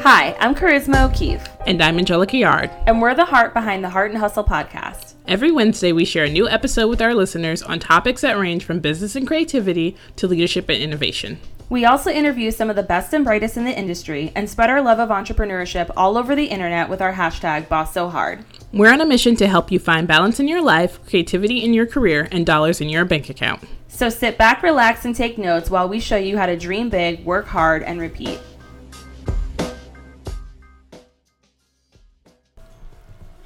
Hi, I'm Charisma O'Keefe, And I'm Angelica Yard. and we're the heart behind the Heart and Hustle podcast. Every Wednesday, we share a new episode with our listeners on topics that range from business and creativity to leadership and innovation. We also interview some of the best and brightest in the industry and spread our love of entrepreneurship all over the internet with our hashtag Boss So Hard. We're on a mission to help you find balance in your life, creativity in your career, and dollars in your bank account. So sit back, relax, and take notes while we show you how to dream big, work hard, and repeat.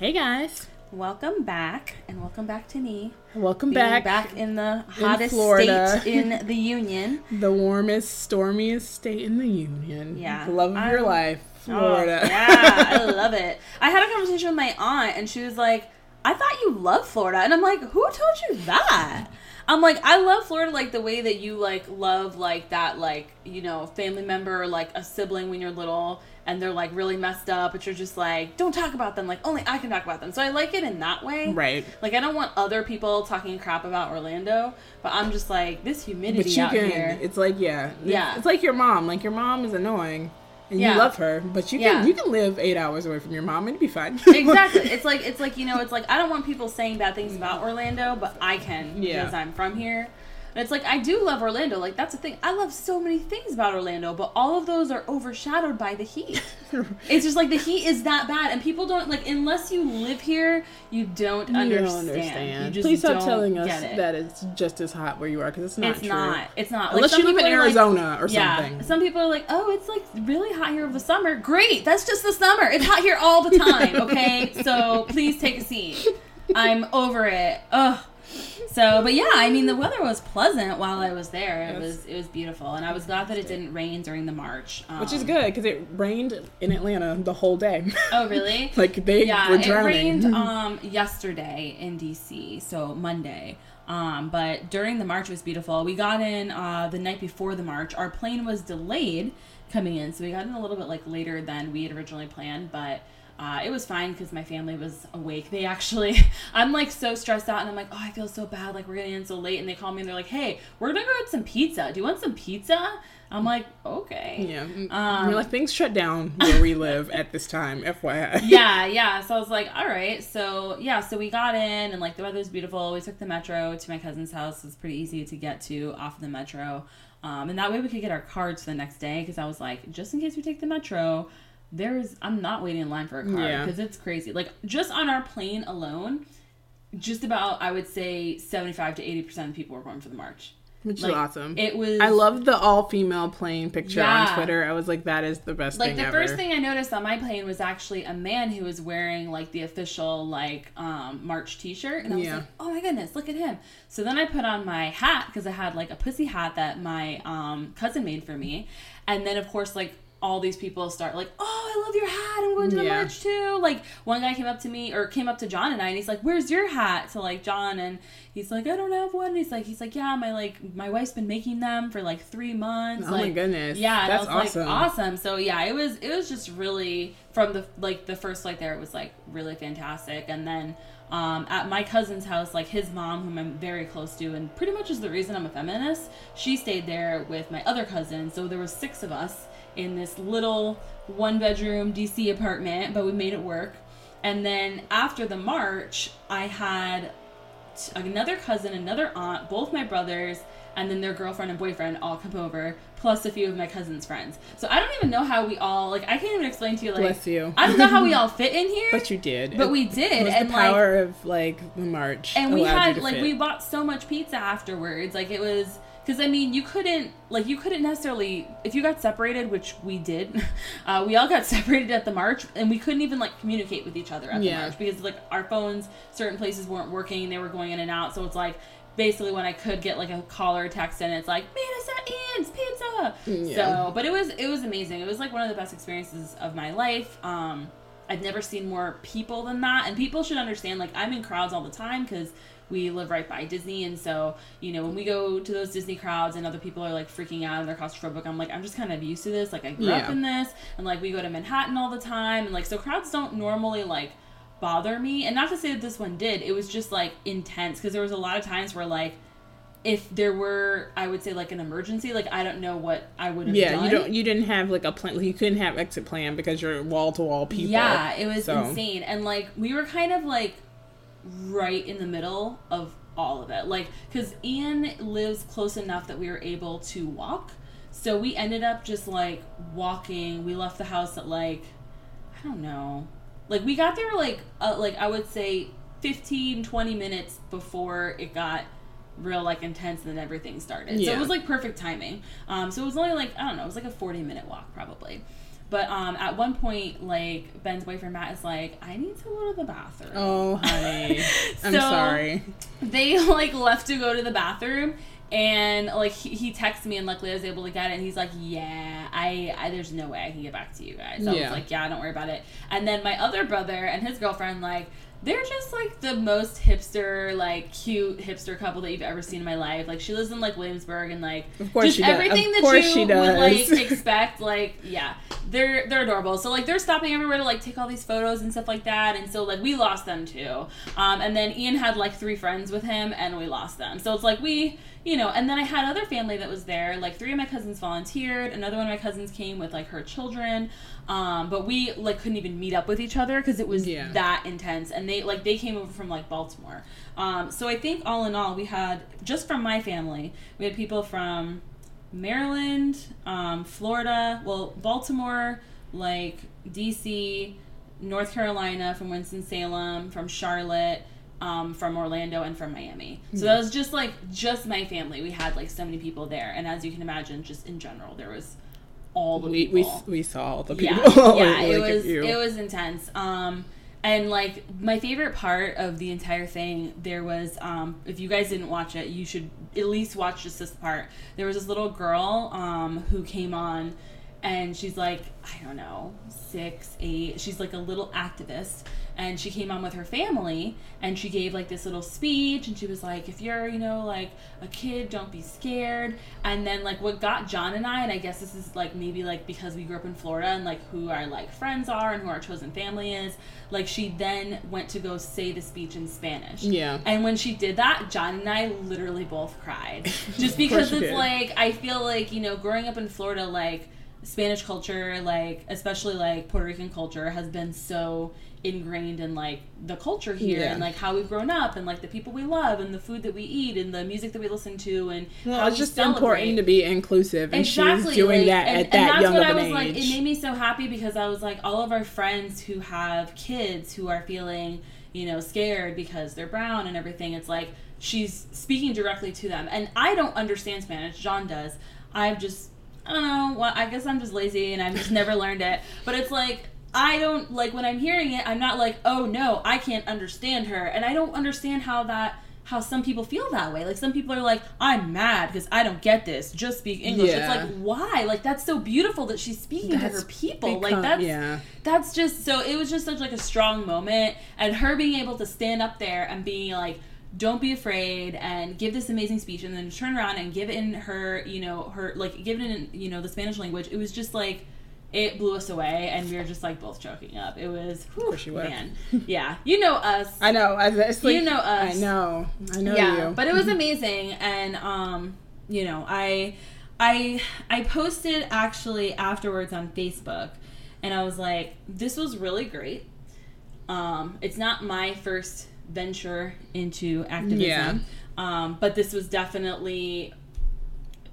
Hey guys, Welcome back, and welcome back to me. welcome back. back in the hottest Florida. state in the union. The warmest, stormiest state in the union. Yeah. The love of your I'm- life, Oh, Florida. yeah, I love it. I had a conversation with my aunt, and she was like, "I thought you loved Florida," and I'm like, "Who told you that?" I'm like, I love Florida like the way that you like love like that like you know family member or like a sibling when you're little and they're like really messed up, but you're just like, don't talk about them. Like only I can talk about them. So I like it in that way. Right. Like I don't want other people talking crap about Orlando, but I'm just like this humidity But you out can. here. It's like yeah, Yeah. It's like your mom. Like your mom is annoying, and Yeah. you love her, but you can Yeah. you can live eight hours away from your mom and it'd be fine. exactly. It's like it's like you know, it's like I don't want people saying bad things about Orlando, but I can Yeah. because I'm from here. And it's like I do love Orlando. Like that's the thing. I love so many things about Orlando, but all of those are overshadowed by the heat. it's just like the heat is that bad, and people don't like unless you live here, you don't You understand. don't understand. You Please stop telling us it. that it's just as hot where you are because it's not it's true. not. It's not. Unless some you live in are like- Arizona or yeah. something. Some people are like, "Oh, it's like really hot here over the summer." Great, that's just the summer. It's hot here all the time. Okay, so please take a seat. I'm over it. Ugh. So, but yeah, I mean, the weather was pleasant while I was there. It Yes. was it was beautiful, and I was glad that it didn't rain during the march. Which is Um, good because it rained in Atlanta the whole day. Oh, really? like they yeah, were it drowning. rained um yesterday in DC, so Monday. Um, but during the march it was beautiful. We got in uh, the night before the march. Our plane was delayed coming in, so we got in a little bit like later than we had originally planned, but. Uh, it was fine because my family was awake. They actually, I'm like so stressed out, and I'm like, oh, I feel so bad. Like we're getting in so late, and they call me and they're like, hey, we're gonna go get some pizza. Do you want some pizza? I'm like, okay. yeah, Um, We're like things shut down where we live at this time. FYI. yeah, yeah. So I was like, all right. So yeah, so we got in and like the weather's beautiful. We took the metro to my cousin's house. It's pretty easy to get to off of the metro. Um, and that way we could get our cards for the next day because I was like, just in case we take the metro, there's I'm not waiting in line for a car Yeah. because it's crazy. Like just on our plane alone, just about I would say 75 to 80 percent of people were going for the march. Which Like, is awesome. It was I love the all female plane picture Yeah. on Twitter. I was like, that is the best like the ever. first thing I noticed on my plane was actually a man who was wearing like the official like um March T-shirt, and I was Yeah. like, oh my goodness, look at him. So then I put on my hat because I had like a pussy hat that my um cousin made for me, and then of course like all these people start like, oh, I love your hat. I'm going to the Yeah. march too. Like one guy came up to me or came up to John and I, and he's like, where's your hat? To like John, and he's like, I don't have one. And he's like, he's like, yeah, my like my wife's been making them for like three months. Oh my goodness. yeah, and That's I was awesome. like, awesome. So yeah, it was it was just really from the like the first flight there, it was like really fantastic. And then um, at my cousin's house, like his mom, whom I'm very close to, and pretty much is the reason I'm a feminist. She stayed there with my other cousin, so there was six of us in this little one bedroom DC apartment, but we made it work. And then after the march, I had t- another cousin, another aunt, both my brothers, and then their girlfriend and boyfriend all come over, plus a few of my cousin's friends. So I don't even know how we all like. I can't even explain to you like. Bless you. I don't know how we all fit in here, But you did. but It- we It did, was and the like. power of like the march. And we had like fit. we bought so much pizza afterwards. Like it was because I mean you couldn't like you couldn't necessarily if you got separated, which we did. Uh, we all got separated at the march, and we couldn't even like communicate with each other at the march because like our phones, certain places weren't working, they were going in and out. So it's like basically when I could get like a call or a text, and it's like man, at Ian's Pizza. Yeah. So, but it was it was amazing. It was like one of the best experiences of my life. Um, I've never seen more people than that, and people should understand. Like I'm in crowds all the time because we live right by Disney, and so you know when we go to those Disney crowds and other people are like freaking out and they're claustrophobic, I'm like I'm just kind of used to this. Like I grew up in this, and like we go to Manhattan all the time, and like so crowds don't normally like bother me. And not to say that this one did, it was just like intense because there was a lot of times where like if there were, I would say like an emergency, like I don't know what I would have Yeah, done. you don't. You didn't have like a plan. You couldn't have exit plan because you're wall to wall people. Yeah, it was So- insane. And like we were kind of like right in the middle of all of it. Like cuz Ian lives close enough that we were able to walk. So we ended up just like walking. We left the house at like I don't know. Like we got there like uh, like I would say 15 20 minutes before it got real like intense and then everything started. So it was like perfect timing. Um so it was only like I don't know, it was like a 40 minute walk probably. But um, at one point, like Ben's boyfriend Matt is like, "I need to go to the bathroom." Oh, honey, I'm So- sorry. they like left to go to the bathroom and like he, he texted me and luckily I was able to get it and he's like yeah I, I there's no way I can get back to you guys I Yeah. was like yeah don't worry about it and then my other brother and his girlfriend like they're just like the most hipster like cute hipster couple that you've ever seen in my life. Like she lives in like Williamsburg and like Of course just she does. everything Of that you she would like expect like yeah they're they're adorable. So like they're stopping everywhere to like take all these photos and stuff like that. And so like we lost them too. Um, and then ian had like three friends with him and we lost them. So it's like we you know and then i had other family that was there. Like three of my cousins volunteered. Another one of my cousins came with like her children. Um, but we like couldn't even meet up with each other because it was Yeah. that intense. And they like they came over from like baltimore. Um, so i think all in all we had just from my family we had people from Maryland, um, Florida, well, Baltimore, like DC, North Carolina, from Winston Salem, from Charlotte, um, from Orlando, and from Miami. So that was just like just my family. We had like so many people there, and as you can imagine, just in general, there was all the We, we people. we saw all the Yeah, people. yeah, Like, it like, was it was intense. Um, and like my favorite part of the entire thing, there was um, if you guys didn't watch it, you should at least watch just this part. There was this little girl um, who came on, and she's like I don't know six, eight. She's like a little activist, and she came on with her family, and she gave like this little speech, and she was like, if you're you know like a kid, don't be scared. And then like what got John and I, and I guess this is like maybe like because we grew up in Florida and like who our like friends are and who our chosen family is. Like she then went to go say the speech in Spanish. Yeah. And when she did that, John and I literally both cried. Just because it's did. like I feel like, you know, growing up in Florida like Spanish culture, like especially like Puerto Rican culture has been so ingrained in like the culture here Yeah. and like how we've grown up and like the people we love and the food that we eat and the music that we listen to and Well, how it's just celebrate. important to be inclusive, and Exactly, she's doing like, that and, at that and that's young what of I was age. like. It made me so happy because I was like, all of our friends who have kids who are feeling, you know, scared because they're brown and everything. It's like she's speaking directly to them, and I don't understand Spanish. John does. I've just, I don't know. Well, I guess I'm just lazy and I've just never learned it. But it's like. I don't like when I'm hearing it. I'm not like, oh no, I can't understand her, and I don't understand how that how some people feel that way. Like some people are like, I'm mad because I don't get this. Just speak English. Yeah. It's like why? Like that's so beautiful that she's speaking to her people. like that's yeah. that's just so it was just such like a strong moment and her being able to stand up there and being like don't be afraid and give this amazing speech and then turn around and give it in her you know her like give it in you know the spanish language it was just like it blew us away and we were just like both choking up it was whew, course you were. man yeah you know us I know. It's like, You know us. I know. I know yeah you. but it was amazing and um you know i i i posted actually afterwards on facebook and i was like this was really great um it's not my first venture into activism Yeah. um but this was definitely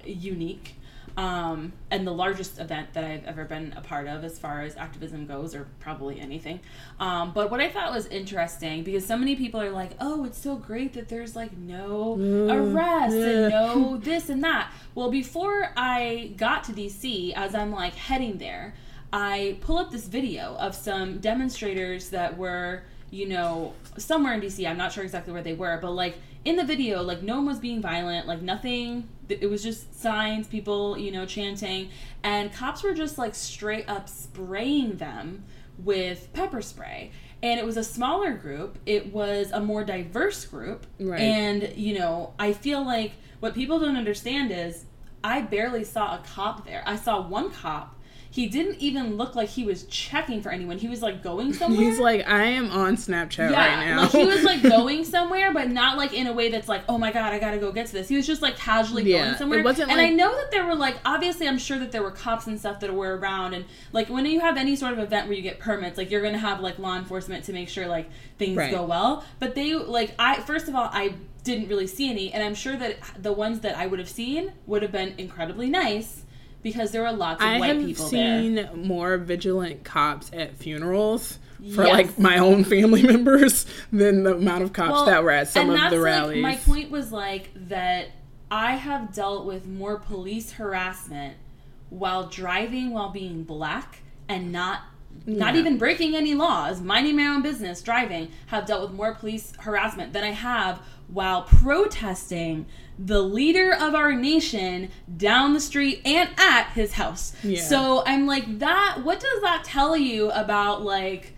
unique um, and the largest event that I've ever been a part of as far as activism goes, or probably anything. Um, but what I thought was interesting because so many people are like, "Oh, it's so great that there's like no arrests and no this and that." Well, before I got to DC, as I'm like heading there, I pull up this video of some demonstrators that were, you know, somewhere in DC. I'm not sure exactly where they were, but like in the video, like no one was being violent, like nothing. It was just signs, people, you know, chanting, and cops were just like straight up spraying them with pepper spray. And it was a smaller group. It was a more diverse group. Right. And, you know, I feel like what people don't understand is I barely saw a cop there. I saw one cop he didn't even look like he was checking for anyone. He was like going somewhere. He's like, I am on Snapchat right now. like he was like going somewhere, but not like in a way that's like, oh my god, I gotta go get to this. He was just like casually Yeah, going it somewhere. wasn't and like- I know that there were like, obviously, I'm sure that there were cops and stuff that were around, and like when you have any sort of event where you get permits, like you're gonna have like law enforcement to make sure like things Right. go well. But they like, I first of all, I didn't really see any, and I'm sure that the ones that I would have seen would have been incredibly nice because there were lots of I white people there. Seen more vigilant cops at funerals for Yes. like my own family members than the amount of cops that were at some of the like, rallies. my point was like that I have dealt with more police harassment while driving while being black and not not Yeah. even breaking any laws, minding my own business, driving, have dealt with more police harassment than I have while protesting the leader of our nation down the street and at his house. Yeah. So I'm like that what does that tell you about like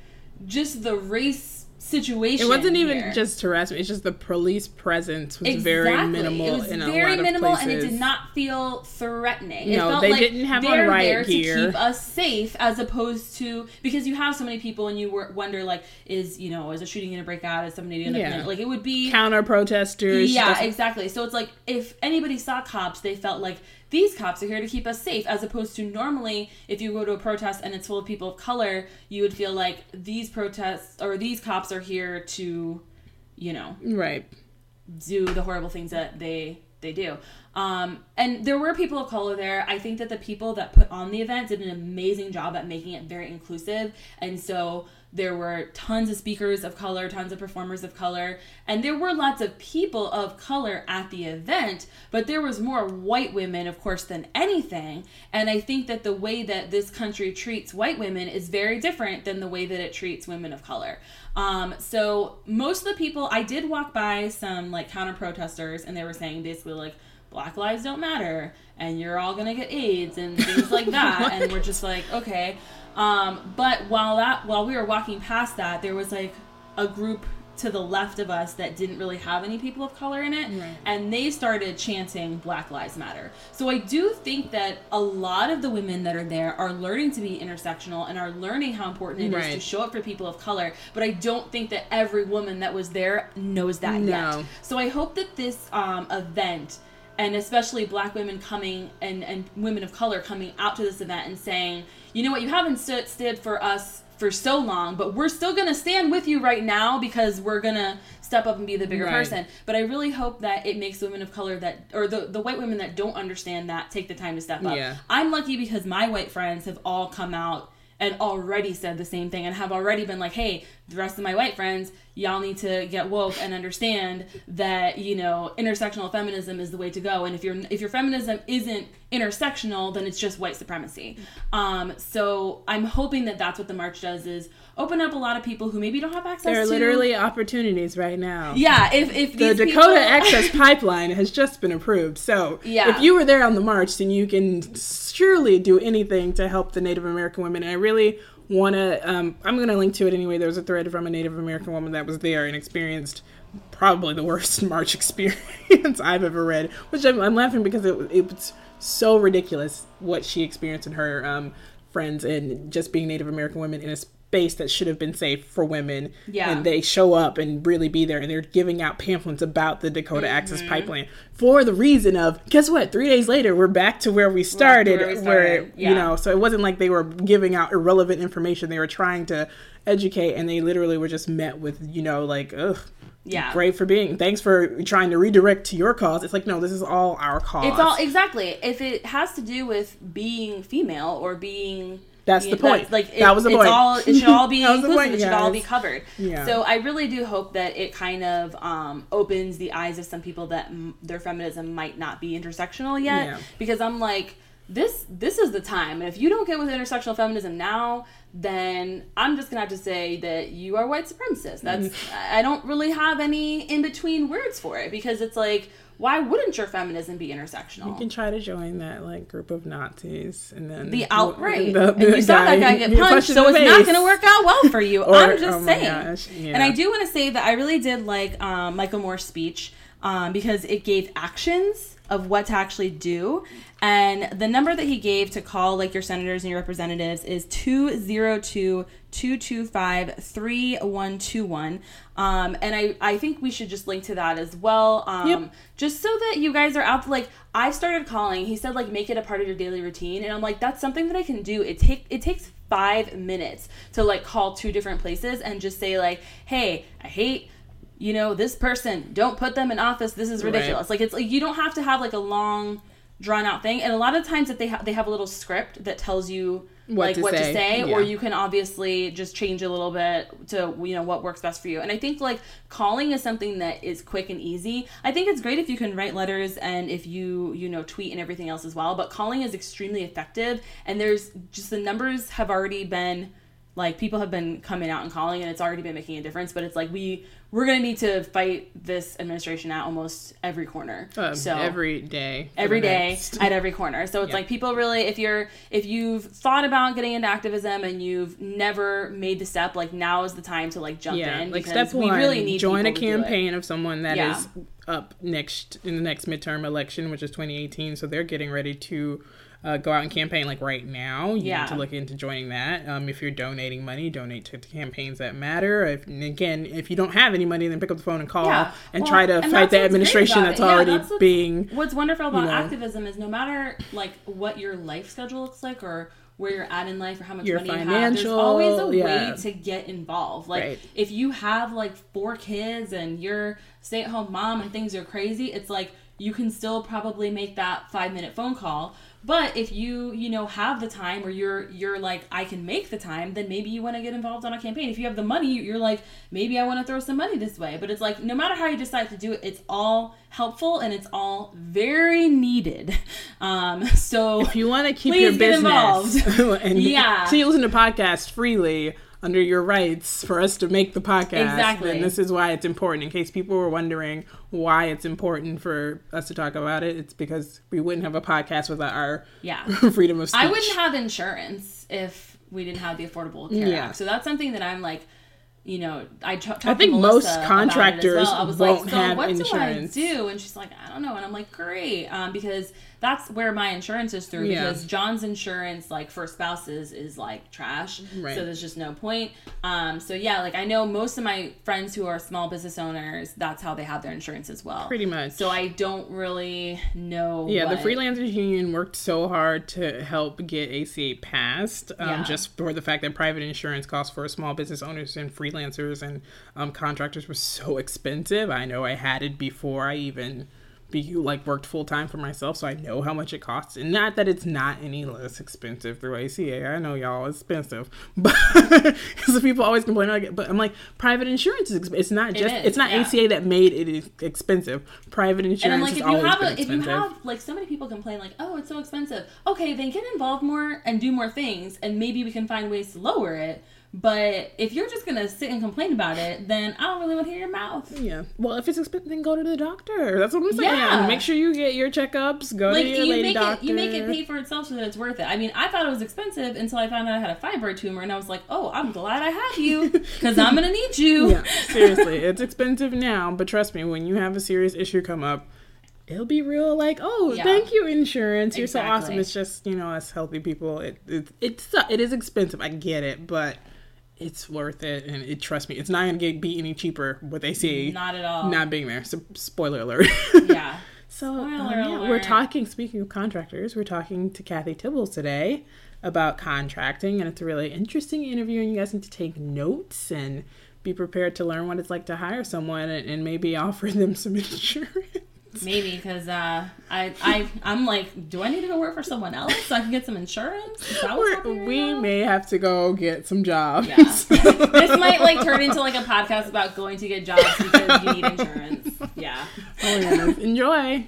just the race situation? It wasn't even here? just harassment; it's just the police presence was very minimal It was in a very lot minimal, and it did not feel threatening. No, it felt they like didn't have they're riot there to keep us safe, as opposed to because you have so many people, and you wonder like, is you know, is a shooting going to break out? Is somebody going to Yeah. like it would be counter protesters. yeah, exactly. So it's like if anybody saw cops, they felt like these cops are here to keep us safe, as opposed to normally if you go to a protest and it's full of people of color, you would feel like these protests or these cops are here to, you know, right. do the horrible things that they they do. Um, and there were people of color there. I think that the people that put on the event did an amazing job at making it very inclusive. And so there were tons of speakers of color, tons of performers of color, and there were lots of people of color at the event, but there was more white women, of course, than anything. And I think that the way that this country treats white women is very different than the way that it treats women of color. Um, so most of the people, I did walk by some like counter protesters, and they were saying basically like Black lives don't matter, and you're all gonna get AIDS and things like that. and we're just like, okay. Um, but while that while we were walking past that, there was like a group to the left of us that didn't really have any people of color in it Right. and they started chanting black lives matter so i do think that a lot of the women that are there are learning to be intersectional and are learning how important it is Right. to show up for people of color but i don't think that every woman that was there knows that No. yet so i hope that this um, event and especially black women coming and, and women of color coming out to this event and saying you know what you haven't stood, stood for us for so long but we're still to stand with you right now because we're to step up and be the bigger Right. person but i really hope that it makes women of color that or the, the white women that don't understand that take the time to step up Yeah. i'm lucky because my white friends have all come out and already said the same thing and have already been like, hey, the rest of my white friends, y'all need to get woke and understand that, you know, intersectional feminism is the way to go. And if your if your feminism isn't intersectional, then it's just white supremacy. Um, so I'm hoping that that's what the march does is open up a lot of people who maybe don't have access There are to literally opportunities right now. Yeah, if if The Dakota people, Access Pipeline has just been approved. So, Yeah. if you were there on the march, then you can surely do anything to help the Native American women. And I really want to, um, I'm going to link to it anyway. There was a thread from a Native American woman that was there and experienced probably the worst march experience I've ever read, which I'm, I'm laughing because it, it was so ridiculous what she experienced and her um, friends and just being Native American women in a space that should have been safe for women. Yeah. And they show up and really be there and they're giving out pamphlets about the Dakota Mm-hmm. Access Pipeline for the reason of guess what? Three days later, we're back to where we started. where we where, started, you know, so it wasn't like they were giving out irrelevant information. They were trying to educate, and they literally were just met with, you know, like, ugh. Yeah. Great for being. Thanks for trying to redirect to your cause. It's like, no, this is all our cause. It's all exactly. If it has to do with being female or being That's the point. that's, like That was the it's point. all it should all be inclusive. point, it should all be covered. Yeah. So I really do hope that it kind of um, opens the eyes of some people that m- their feminism might not be intersectional yet. Yeah. Because I'm like this this is the time and if you don't get with intersectional feminism now then i'm just gonna have to say that you are white supremacist that's i don't really have any in between words for it because it's like why wouldn't your feminism be intersectional You can try to join that like group of Nazis, and then the outright. the- and the you saw that guy get punched, so it's not going to work out well for you. Or- I'm just oh my saying. gosh, yeah. And I do want to say that I really did like um, Michael Moore's speech um, because it gave actions of what to actually do. And the number that he gave to call like your senators and your representatives is 202 225 3121. Um, and I, I think we should just link to that as well. Um, Yep. Just so that you guys are out. Like I started calling. He said like make it a part of your daily routine, and I'm like that's something that I can do. It take it takes five minutes to like call two different places and just say like, hey, I hate you know this person. Don't put them in office. This is Right. ridiculous. Like it's like you don't have to have like a long drawn out thing. And a lot of times that they have they have a little script that tells you What like to what say. to say Yeah. or you can obviously just change a little bit to you know what works best for you and i think like calling is something that is quick and easy i think it's great if you can write letters and if you you know tweet and everything else as well but calling is extremely effective and there's just the numbers have already been like people have been coming out and calling and it's already been making a difference but it's like we we're gonna need to fight this administration at almost every corner Um, so every day. every day next- at every corner. So it's Yeah. like people really if you're if you've thought about getting into activism and you've never made the step, like now is the time to like jump yeah, in like step we one, really need join a people to do it. campaign of someone that is Yeah. up next in the next midterm election, which is 2018. So they're getting ready to uh, go out and campaign like right now. You Yeah. need to look into joining that. Um, if you're donating money, donate to, campaigns that matter. If, and again, if you don't have any money, then pick up the phone and call Yeah. and Well, try to and fight the administration that's. Yeah, already that's what's- being. What's wonderful about know. activism is no matter like what your life schedule looks like or where you're at in life or how much Your money you have, there's always a yeah. way to get involved. Like Right. if you have like four kids and you're stay at home mom and things are crazy, it's like you can still probably make that five minute phone call. But if you, you know, have the time or you're you're like, I can make the time, then maybe you want to get involved on a campaign. If you have the money, you're like, maybe I want to throw some money this way. But it's like no matter how you decide to do it, it's all helpful and it's all very needed. Um so If you want to keep your business, and Yeah. so you listen to podcasts freely under your rights for us to make the podcast. Exactly. And this is why it's important. In case people were wondering why it's important for us to talk about it, it's because we wouldn't have a podcast without our Yeah. freedom of speech. I wouldn't have insurance if we didn't have the Affordable Care Yeah. Act. So that's something that I'm like, you know, I talked I think most Melissa about it as contractors well. I was won't like, so have what insurance. do I do? And she's like, I don't know. And I'm like, great, um, because that's where my insurance is through. Yeah. Because John's insurance, like for spouses, is like trash. Right. So there's just no point. Um, so yeah, like I know most of my friends who are small business owners, that's how they have their insurance as well. Pretty much. So I don't really know. Yeah, the freelancers union worked so hard to help get ACA passed, um, Yeah. just for the fact that private insurance costs for small business owners and freelancers and um, contractors was so expensive. I know I had it before I even be like worked full time for myself, so I know how much it costs. And not that it's not any less expensive through ACA. I know y'all it's expensive, but because people always complain like, but I'm like private insurance is exp- it's not just is, it's not yeah. ACA that made it expensive. Private insurance And I'm like, if you have a, if you have like so many people complain like, oh, it's so expensive. Okay, then get involved more and do more things, and maybe we can find ways to lower it. But if you're just gonna sit and complain about it, then I don't really want to hear your mouth. Yeah. Well, if it's expensive, then go to the doctor. That's what I'm saying. Yeah. Make sure you get your checkups. Go Like to your you lady make doctor. it, you make it pay for itself so that it's worth it. I mean, I thought it was expensive until I found out I had a fibroid tumor, and I was like, oh, I'm glad I have you because I'm gonna need you. Yeah, seriously, it's expensive now, but trust me, when you have a serious issue come up, it'll be real. Like, oh, Yeah. thank you, insurance. You're so awesome. It's just you know, as healthy people, it it it's it is expensive. I get it, but it's worth it, and it trust me, it's not gonna get be any cheaper with ACA Not at all. not being there. So, spoiler alert. yeah. So um, yeah, we're talking. Speaking of contractors, we're talking to Kathy Tibbles today about contracting, and it's a really interesting interview. And you guys need to take notes and be prepared to learn what it's like to hire someone, and, and maybe offer them some insurance. Maybe because uh, I I I'm like, do I need to go work for someone else so I can get some insurance? Is that what's We're, right we may have to go get some jobs. Yeah. this might like turn into like a podcast about going to get jobs because you need insurance. Yeah. oh goodness. Enjoy.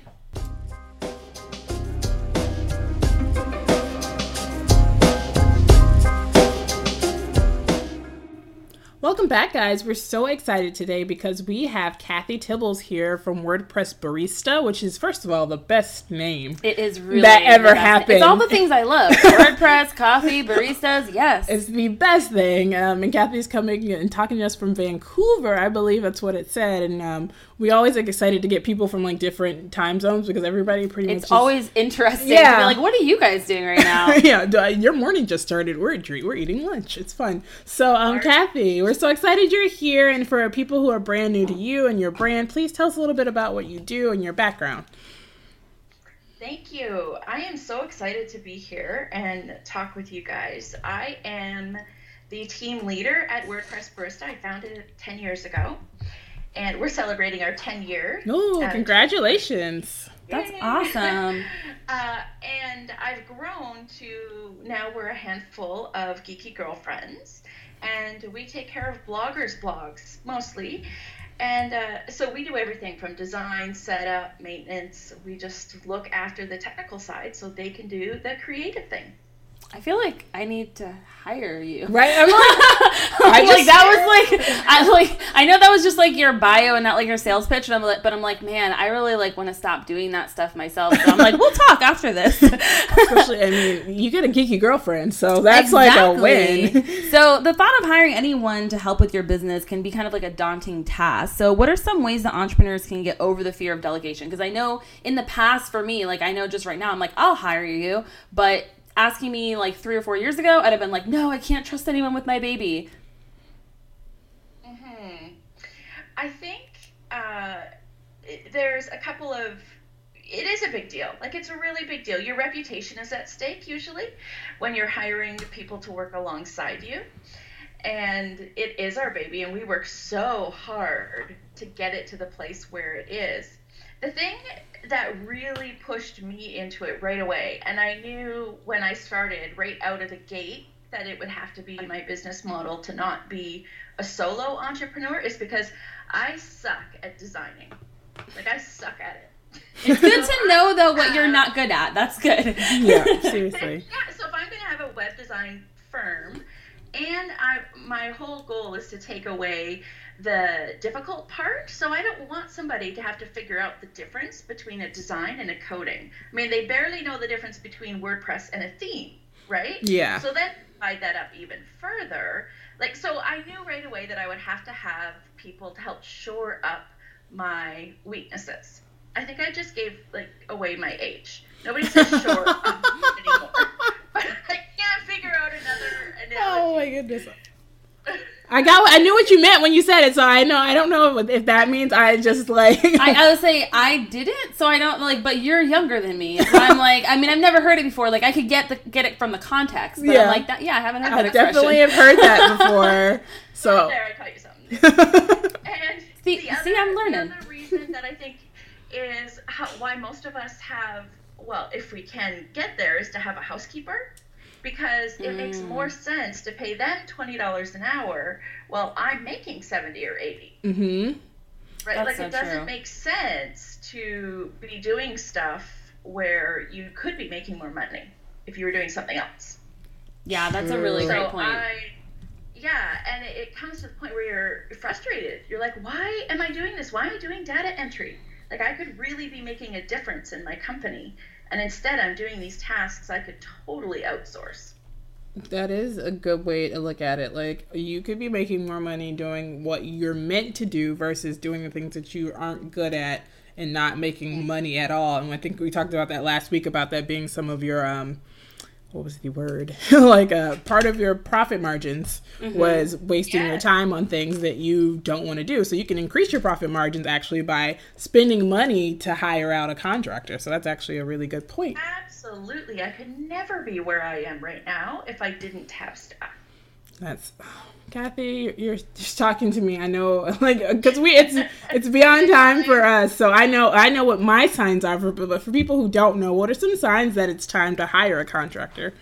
Welcome back, guys. We're so excited today because we have Kathy Tibbles here from WordPress Barista, which is, first of all, the best name. It is really That ever happened. It's all the things I love: WordPress, coffee, baristas. Yes. It's the best thing. Um, and Kathy's coming and talking to us from Vancouver. I believe that's what it said. And um, we always like excited to get people from like different time zones because everybody pretty It's much. just- always interesting. Yeah. Yeah. like, what are you guys doing right now? yeah, duh, your morning just started. We're dre- we're eating lunch. It's fun. So, um, Kathy, we're so excited you're here. And for people who are brand new to you and your brand, please tell us a little bit about what you do and your background. Thank you. I am so excited to be here and talk with you guys. I am the team leader at WordPress Barista. I founded it 10 years ago, and we're celebrating our 10 year. Oh, congratulations! That's Yay. awesome. Uh, and I've grown to now we're a handful of geeky girlfriends, and we take care of bloggers' blogs mostly. And uh, so we do everything from design, setup, maintenance. We just look after the technical side so they can do the creative thing. I feel like I need to hire you. Right? I'm like, I like that was like I like I know that was just like your bio and not like your sales pitch, and I'm like, but I'm like, man, I really like want to stop doing that stuff myself. So I'm like, we'll talk after this. especially, I mean, you get a geeky girlfriend, so that's like a win. So the thought of hiring anyone to help with your business can be kind of like a daunting task. So what are some ways that entrepreneurs can get over the fear of delegation? Because I know in the past for me, like I know just right now, I'm like, I'll hire you, but asking me like three or four years ago, I'd have been like, no, I can't trust anyone with my baby. hmm I think uh, there's a couple of. It is a big deal. Like it's a really big deal. Your reputation is at stake usually when you're hiring people to work alongside you. And it is our baby, and we work so hard to get it to the place where it is. The thing that really pushed me into it right away, and I knew when I started right out of the gate that it would have to be my business model to not be a solo entrepreneur, is because I suck at designing. Like, I suck at it. It's good to know though what you're not good at. That's good. yeah, seriously. yeah, so if I'm going to have a web design firm, and I my whole goal is to take away the difficult part, so I don't want somebody to have to figure out the difference between a design and a coding. I mean, they barely know the difference between WordPress and a theme, right? Yeah. So then divide that up even further. Like, so I knew right away that I would have to have people to help shore up my weaknesses. I think I just gave like away my age. Nobody says shore up anymore. But I can't figure out another Oh my goodness. I got. I knew what you meant when you said it, so I know. I don't know if, if that means I just like. I, I would say I did it, so I don't like. But you're younger than me, so I'm like. I mean, I've never heard it before. Like, I could get the get it from the context, but Yeah. I'm like that. Yeah, I haven't heard I that expression. definitely have heard that before. So. There, I taught you something. And See- the see, I'm learning. The other reason that I think is how, why most of us have, well, if we can get there, is to have a housekeeper. Because it makes Mm. more sense to pay them twenty dollars an hour while I'm making seventy or eighty. hmm Right? That's like so it doesn't true. make sense to be doing stuff where you could be making more money if you were doing something else. Yeah, that's a really True. great So point. I, yeah, and it, it comes to the point where you're frustrated. You're like, why am I doing this? Why am I doing data entry? Like I could really be making a difference in my company, and instead I'm doing these tasks I could totally outsource. That is a good way to look at it. Like you could be making more money doing what you're meant to do versus doing the things that you aren't good at and not making money at all. And I think we talked about that last week about that being some of your um what was the word? like a part of your profit margins mm-hmm. was wasting your time on things that you don't want to do. So you can increase your profit margins actually by spending money to hire out a contractor. So that's actually a really good point. Absolutely, I could never be where I am right now if I didn't have staff. That's Kathy. You're just talking to me. I know, like, because we it's it's beyond time for us. So I know I know what my signs are. For but for people who don't know, what are some signs that it's time to hire a contractor?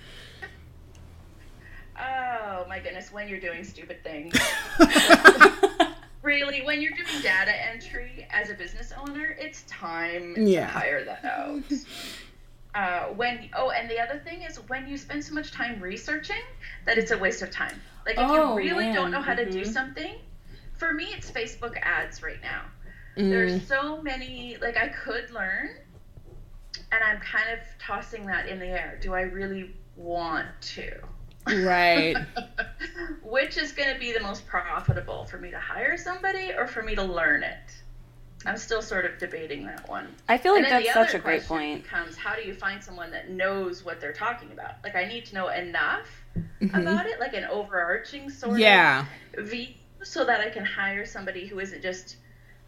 Oh my goodness, when you're doing stupid things. really, when you're doing data entry as a business owner, it's time Yeah. to hire that out. Uh, when oh, and the other thing is when you spend so much time researching that it's a waste of time. Like if Oh, you really man. don't know how to do Mhm. something, for me it's Facebook ads right now. Mm, There's so many like I could learn, and I'm kind of tossing that in the air. Do I really want to? right. Which is going to be the most profitable for me to hire somebody or for me to learn it? I'm still sort of debating that one. I feel like that's such a great point. Becomes how do you find someone that knows what they're talking about? Like I need to know enough Mhm. about it, like an overarching sort Yeah. of view, so that I can hire somebody who isn't just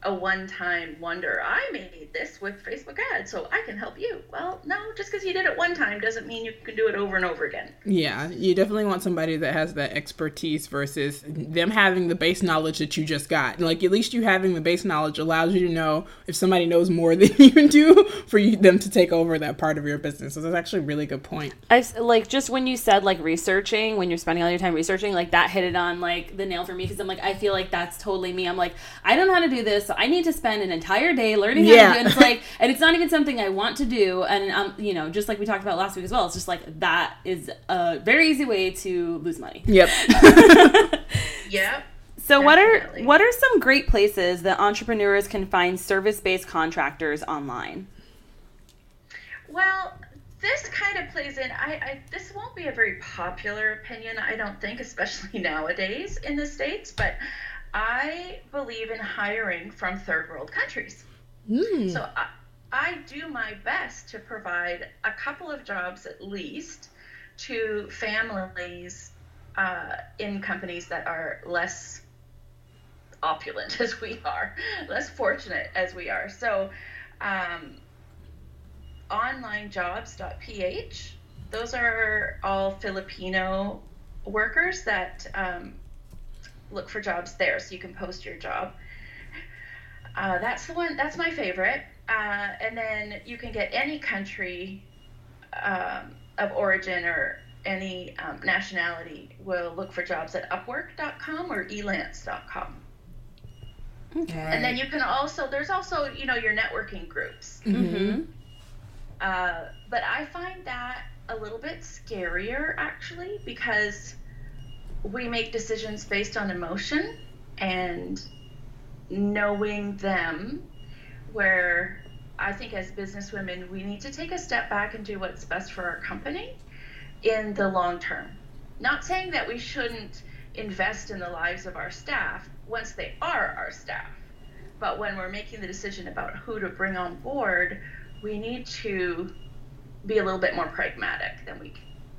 a one-time wonder. I made this with Facebook ads, so I can help you. Well, no, just because you did it one time doesn't mean you can do it over and over again. Yeah, you definitely want somebody that has that expertise versus them having the base knowledge that you just got. Like at least you having the base knowledge allows you to know if somebody knows more than you do for you them to take over that part of your business. So that's actually a really good point. I like just when you said like researching, when you're spending all your time researching, like that hit it on like the nail for me because I'm like I feel like that's totally me. I'm like I don't know how to do this, so I need to spend an entire day learning how Yeah. to do it. And it's like, and it's not even something I want to do. And um, you know, just like we talked about last week as well, it's just like that is a very easy way to lose money. Yep. Yep. So what are what are some great places that entrepreneurs can find service-based contractors online? Well, this kind of plays in. I, I this won't be a very popular opinion, I don't think, especially nowadays in the states. But I believe in hiring from third world countries. Mm. So I, I do my best to provide a couple of jobs at least to families uh, in companies that are less opulent as we are, less fortunate as we are. So, um, onlinejobs.ph, those are all Filipino workers that um, look for jobs there. So you can post your job. Uh, that's the one. That's my favorite. Uh, and then you can get any country um, of origin or any um, nationality will look for jobs at Upwork.com or Elance.com. Okay. And then you can also there's also you know your networking groups. Mm-hmm. Uh, but I find that a little bit scarier actually because we make decisions based on emotion and knowing them where I think as businesswomen we need to take a step back and do what's best for our company in the long term. Not saying that we shouldn't invest in the lives of our staff once they are our staff. But when we're making the decision about who to bring on board, we need to be a little bit more pragmatic than we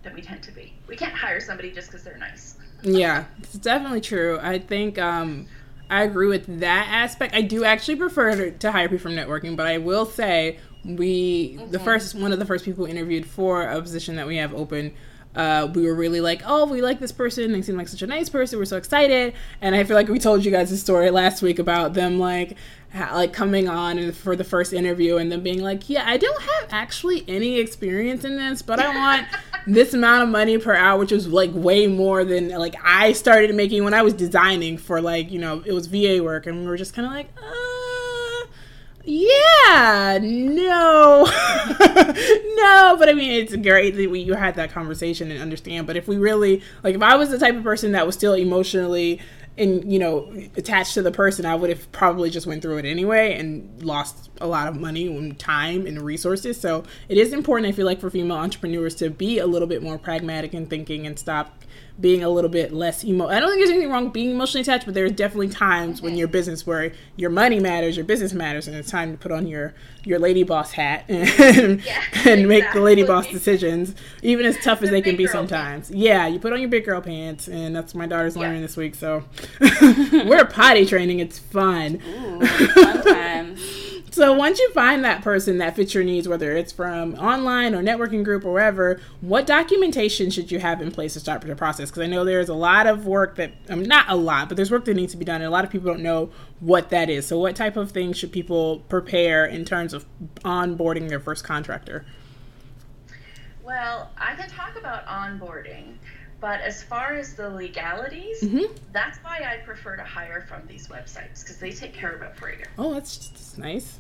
than we tend to be. We can't hire somebody just because they're nice. Yeah, it's definitely true. I think um, I agree with that aspect. I do actually prefer to, to hire people from networking, but I will say we the first one of the first people interviewed for a position that we have open. Uh, we were really like, oh, we like this person. They seem like such a nice person. We're so excited. And I feel like we told you guys the story last week about them like ha- like coming on and for the first interview and them being like, yeah, I don't have actually any experience in this, but I want this amount of money per hour, which was like way more than like I started making when I was designing for like you know it was VA work, and we were just kind of like, uh, yeah, no, no. But I mean, it's great that we you had that conversation and understand. But if we really like, if I was the type of person that was still emotionally and you know attached to the person i would have probably just went through it anyway and lost a lot of money and time and resources. So it is important i feel like for female entrepreneurs to be a little bit more pragmatic in thinking and stop being a little bit less emo i don't think there's anything wrong being emotionally attached but there's definitely times when your business where your money matters your business matters and it's time to put on your your lady boss hat and, Yeah, and make the lady boss decisions even as tough as The they can be sometimes. Yeah you put on your big girl pants and that's what my daughter's learning Yeah. this week so we're potty training it's fun. Ooh, fun times. so once you find that person that fits your needs whether it's from online or networking group or wherever what documentation should you have in place to start the process because i know there's a lot of work that um, not a lot but there's work that needs to be done and a lot of people don't know what that is so what type of things should people prepare in terms of onboarding their first contractor Well, I can talk about onboarding, but as far as the legalities, Mhm. that's why I prefer to hire from these websites because they take care of it for you. oh that's just that's nice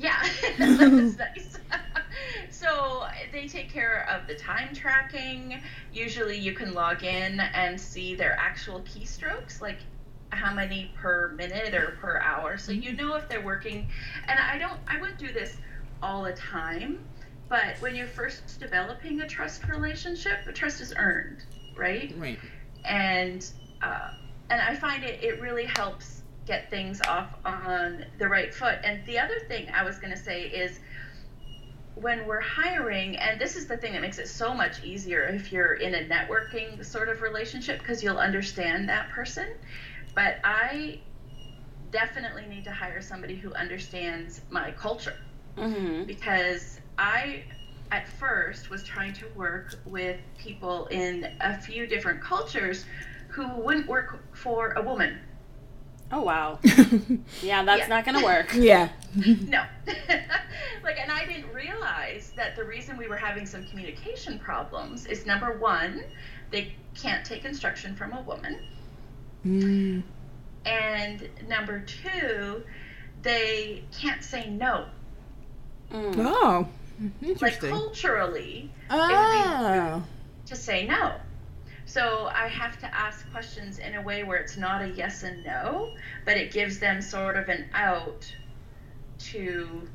Yeah, that's nice. so they take care of the time tracking. Usually you can log in and see their actual keystrokes, like how many per minute or per hour. So you know if they're working. And I don't, I wouldn't do this all the time, but when you're first developing a trust relationship, trust is earned, right? right and uh, and I find it it really helps get things off on the right foot. And the other thing I was going to say is when we're hiring, and this is the thing that makes it so much easier if you're in a networking sort of relationship because you'll understand that person. But I definitely need to hire somebody who understands my culture Mm-hmm. because I at first was trying to work with people in a few different cultures who wouldn't work for a woman. Oh wow. Yeah, that's Yeah. not gonna work. Yeah. No. like and I didn't realize that the reason we were having some communication problems is number 1, they can't take instruction from a woman. Mm. And number 2, they can't say no. Mm. Oh, Like interesting. culturally, Oh. to say no. So I have to ask questions in a way where it's not a yes and no, but it gives them sort of an out to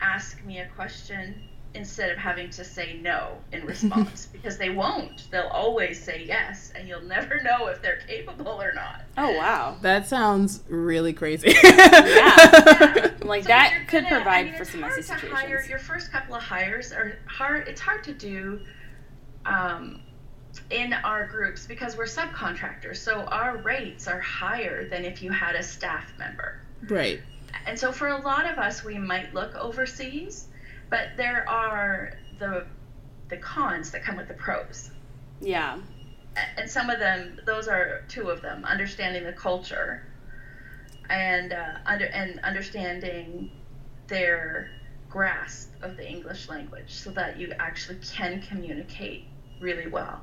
ask me a question instead of having to say no in response because they won't. They'll always say yes, and you'll never know if they're capable or not. Oh wow. That sounds really crazy. Yeah. Like So that could gonna- I provide mean, for some messy situations. Hire, your first couple of hires are hard. It's hard to do um, in our groups because we're subcontractors, so our rates are higher than if you had a staff member. right. And so for a lot of us, we might look overseas, but there are the the cons that come with the pros. Yeah. And some of them, those are two of them: understanding the culture, and uh, under and understanding their grasp of the English language, so that you actually can communicate really well.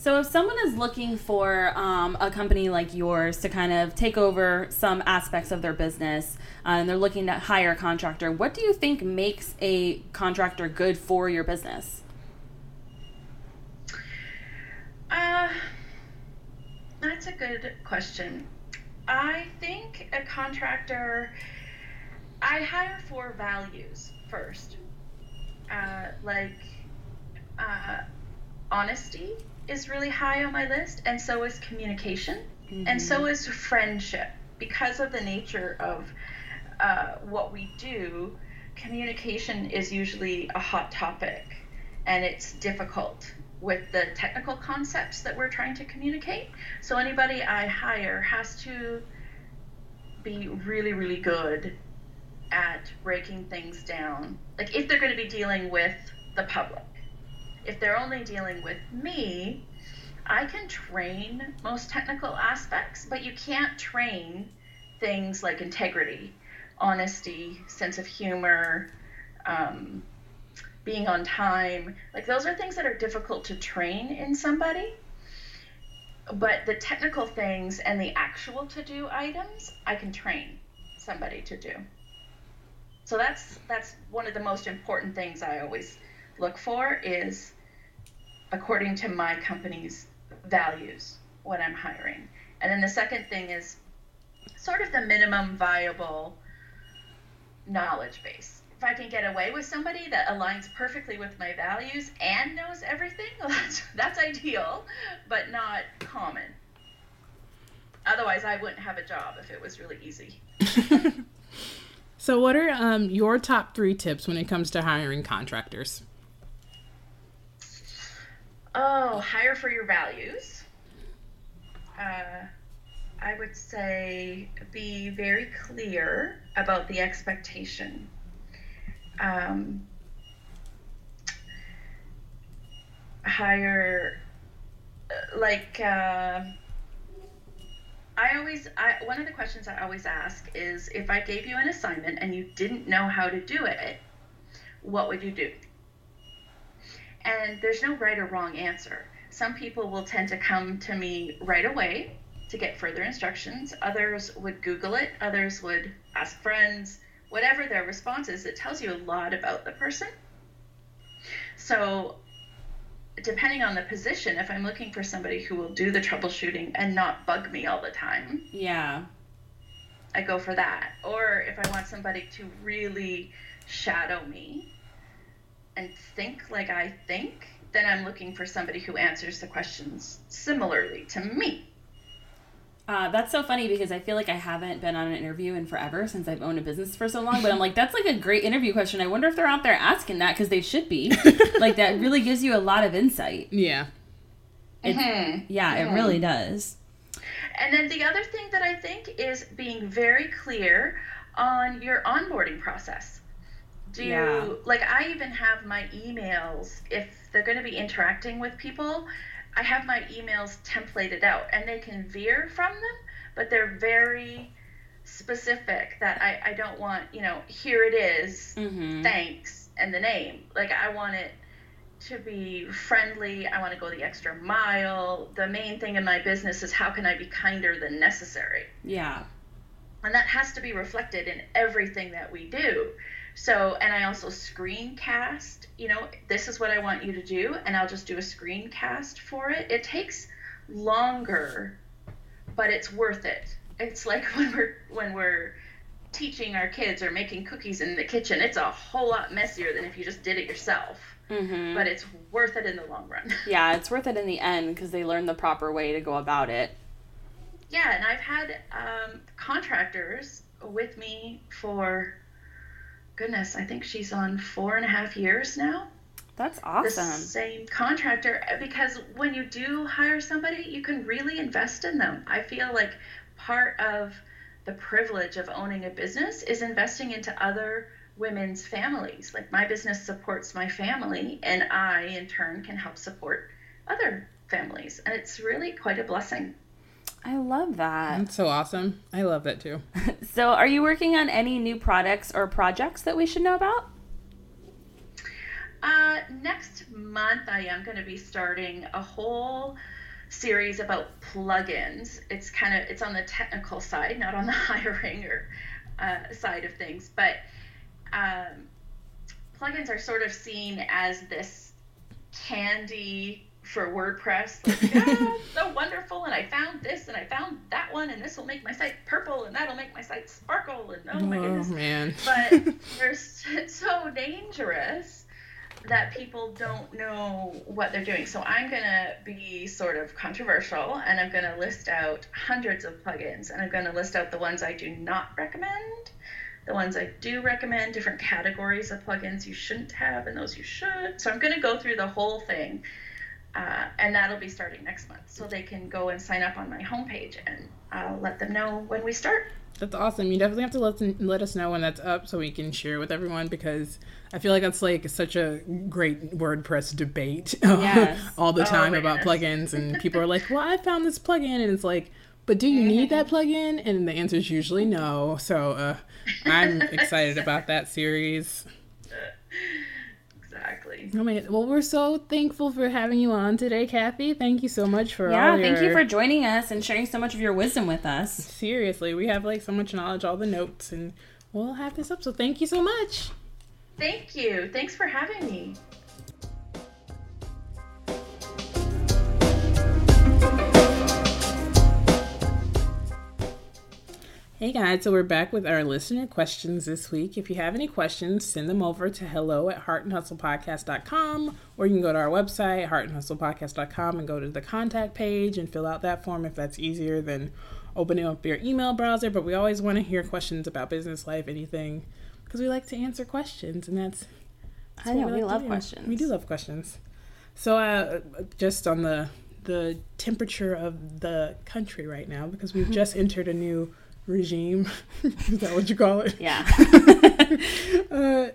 So if someone is looking for um, a company like yours to kind of take over some aspects of their business uh, and they're looking to hire a contractor, what do you think makes a contractor good for your business? Uh, that's a good question. I think a contractor, I hire for values first. Uh, like, uh, honesty is really high on my list, and so is communication, and so is friendship. Because of the nature of uh, what we do, communication is usually a hot topic, and it's difficult with the technical concepts that we're trying to communicate. So anybody I hire has to be really, really good at breaking things down. Like if they're going to be dealing with the public. If they're only dealing with me, I can train most technical aspects, but you can't train things like integrity, honesty, sense of humor, um, being on time. Like those are things that are difficult to train in somebody. But the technical things and the actual to do items, I can train somebody to do. So that's that's one of the most important things I always look for is according to my company's values when I'm hiring. And then the second thing is sort of the minimum viable knowledge base. If I can get away with somebody that aligns perfectly with my values and knows everything, well, that's, that's ideal, but not common. Otherwise, I wouldn't have a job if it was really easy. So, what are um, your top three tips when it comes to hiring contractors? Oh, hire for your values. Uh, I would say be very clear about the expectation. Um, hire, uh, like, uh, I always, I, one of the questions I always ask is if I gave you an assignment and you didn't know how to do it, what would you do? And there's no right or wrong answer. Some people will tend to come to me right away to get further instructions. Others would Google it. Others would ask friends. Whatever their response is, it tells you a lot about the person. So, depending on the position, if I'm looking for somebody who will do the troubleshooting and not bug me all the time, Yeah. I go for that. Or if I want somebody to really shadow me and think like I think, then I'm looking for somebody who answers the questions similarly to me. Uh, that's so funny because I feel like I haven't been on an interview in forever since I've owned a business for so long. But I'm like, that's like a great interview question. I wonder if they're out there asking that because they should be. like that really gives you a lot of insight. Yeah. It's, Yeah, it really does. And then the other thing that I think is being very clear on your onboarding process. Do you, Yeah. like I even have my emails if they're going to be interacting with people, I have my emails templated out and they can veer from them, but they're very specific that I, I don't want, you know, here it is, Mm-hmm. thanks, and the name. Like I want it to be friendly. I want to go the extra mile. The main thing in my business is how can I be kinder than necessary? Yeah. And that has to be reflected in everything that we do. So, and I also screencast, you know, this is what I want you to do, and I'll just do a screencast for it. It takes longer, but it's worth it. It's like when we're when we're teaching our kids or making cookies in the kitchen. It's a whole lot messier than if you just did it yourself, Mm-hmm. but it's worth it in the long run. Yeah, it's worth it in the end because they learn the proper way to go about it. Yeah, and I've had um, contractors with me for, goodness, I think she's on four and a half years now. That's awesome. The same contractor, uh, because when you do hire somebody, you can really invest in them. I feel like part of the privilege of owning a business is investing into other women's families. Like my business supports my family, and I, in turn, can help support other families. And it's really quite a blessing. I love that. That's so awesome. I love that too. So, are you working on any new products or projects that we should know about? Uh, next month, I am going to be starting a whole series about plugins. It's kind of it's on the technical side, not on the hiring or uh, side of things. But um, plugins are sort of seen as this candy for WordPress. Like, ah, so wonderful, and I found this, and I found that one, and this will make my site purple, and that'll make my site sparkle, and oh my oh goodness man. but they're so dangerous that people don't know what they're doing. So I'm going to be sort of controversial and I'm going to list out hundreds of plugins and I'm going to list out the ones I do not recommend, the ones I do recommend, different categories of plugins you shouldn't have and those you should. So I'm going to go through the whole thing. Uh, and that'll be starting next month. So they can go and sign up on my homepage and I'll let them know when we start. That's awesome. You definitely have to let let us know when that's up so we can share with everyone because I feel like that's like such a great WordPress debate Yes. all the Oh, time my about goodness. plugins and people are like, "Well, I found this plugin," and it's like, "But do you need that plugin?" And the answer is usually no. So uh, I'm excited about that series. Exactly. Oh my! Well, we're so thankful for having you on today, Kathy. Thank you so much for Yeah, all thank you for joining us and sharing so much of your wisdom with us. seriously. We have like so much knowledge, all the notes, and we'll have this up. So thank you so much. Thank you. Thanks for having me. Hey guys, so we're back with our listener questions this week. If you have any questions, send them over to hello at heartandhustlepodcast.com or you can go to our website, heartandhustlepodcast.com, and go to the contact page and fill out that form if that's easier than opening up your email browser. But we always want to hear questions about business life, anything, because we like to answer questions, and that's. that's I know, we like love questions. We do love questions. So, uh, just on the the temperature of the country right now, because we've just entered a new regime. Is that what you call it? Yeah. Uh,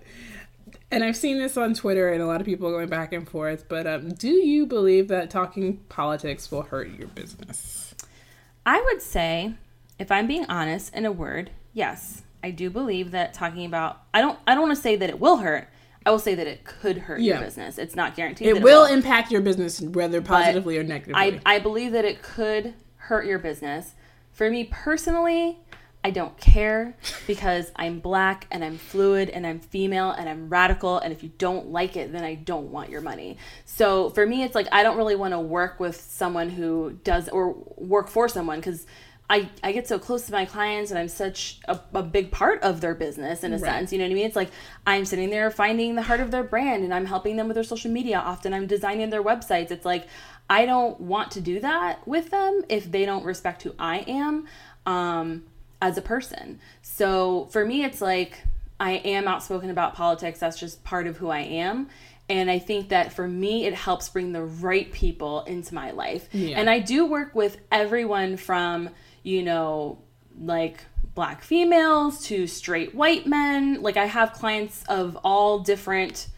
and I've seen this on Twitter and a lot of people going back and forth. But um, do you believe that talking politics will hurt your business? I would say, if I'm being honest in a word, yes. I do believe that talking about I don't I don't want to say that it will hurt. I will say that it could hurt Yeah. your business. It's not guaranteed. It that will impact your business, whether positively or I, negatively. I believe that it could hurt your business. For me personally, I don't care because I'm black and I'm fluid and I'm female and I'm radical. And if you don't like it, then I don't want your money. So for me, it's like I don't really want to work with someone who does or work for someone because I, I get so close to my clients and I'm such a, a big part of their business in a Right. sense. You know what I mean? It's like I'm sitting there finding the heart of their brand and I'm helping them with their social media. Often I'm designing their websites. It's like I don't want to do that with them if they don't respect who I am um, as a person. So for me, it's like I am outspoken about politics. That's just part of who I am. And I think that for me, it helps bring the right people into my life. Yeah. And I do work with everyone from, you know, like black females to straight white men. Like I have clients of all different